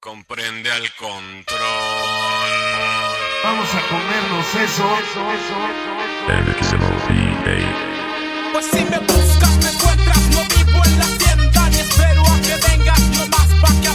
comprende al control. Vamos a comernos eso, eso, eso, eso. NXMOPA. Pues si me buscas, me encuentras, no vivo en la tienda, ni espero a que vengas, no más pa' que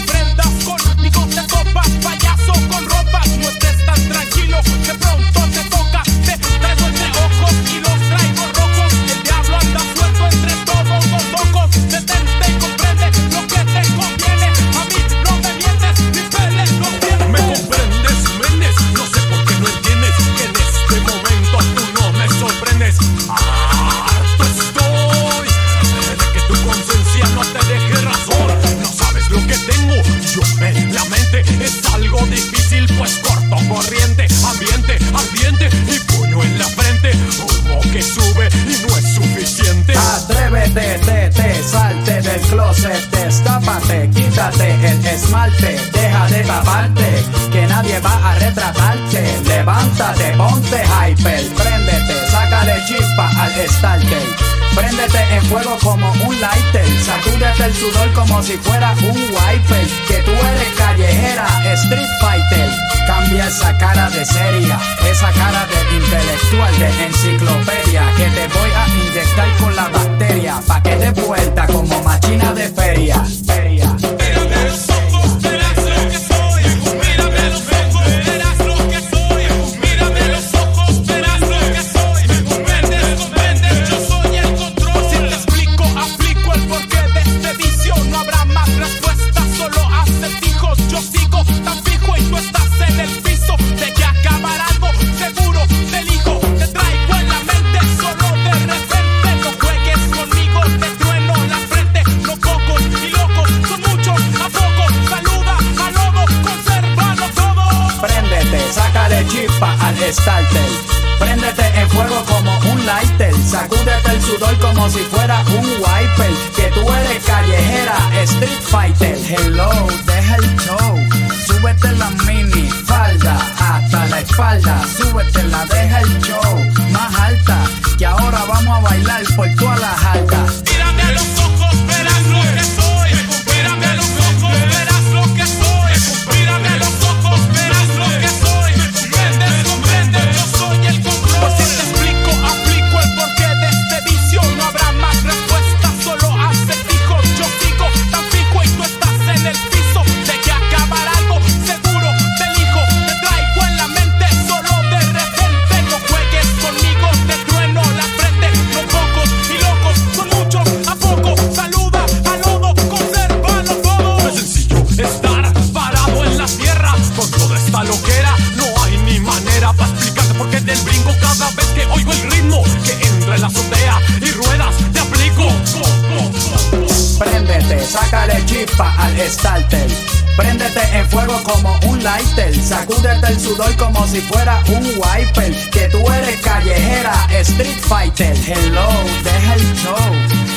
closet, destápate, quítate el esmalte, deja de taparte, que nadie va a retratarte. Levántate, ponte hyper, préndete, sácale chispa al starter. Préndete en fuego como un lighter, sacúdete el sudor como si fuera un wiper. Que tú eres callejera, street fighter. Cambia esa cara de seria, esa cara de intelectual, de enciclopedia. Que te voy a inyectar con la bacteria, pa' que te vuelta como machina de feria. Starter. Préndete en fuego como un lighter. Sacúdete el sudor como si fuera un wiper. Que tú eres callejera, street fighter. Hello, deja el show. Súbete la mini falda hasta la espalda. Súbete la, deja el show más alta. Que ahora vamos a bailar por todas las altas. Del brinco cada vez que oigo el ritmo Que entra en la azotea y ruedas te aplico Préndete, sácale chispa al starter. Préndete en fuego como un lighter. Sacúdete el sudor como si fuera un wiper. Que tú eres callejera, street fighter. Hello, deja el show.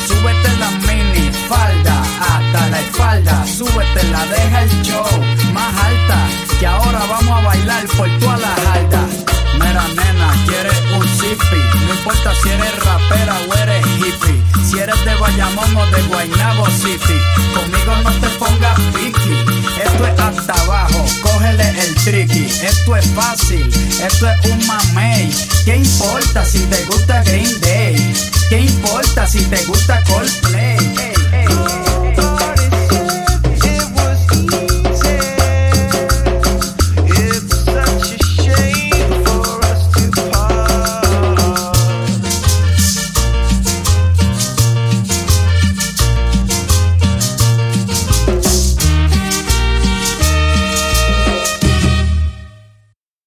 Súbete la mini falda hasta la espalda. Súbete la, deja el show más alta. Que ahora vamos a bailar por todas las altas. Mira nena, quieres un zippy. No importa si eres rapera o eres hippie. Si eres de Bayamón o de Guaynabo City Conmigo no te pongas piqui. Esto es hasta abajo, cógele el tricky Esto es fácil, esto es un mamey. ¿Qué importa si te gusta Green Day? ¿Qué importa si te gusta Coldplay?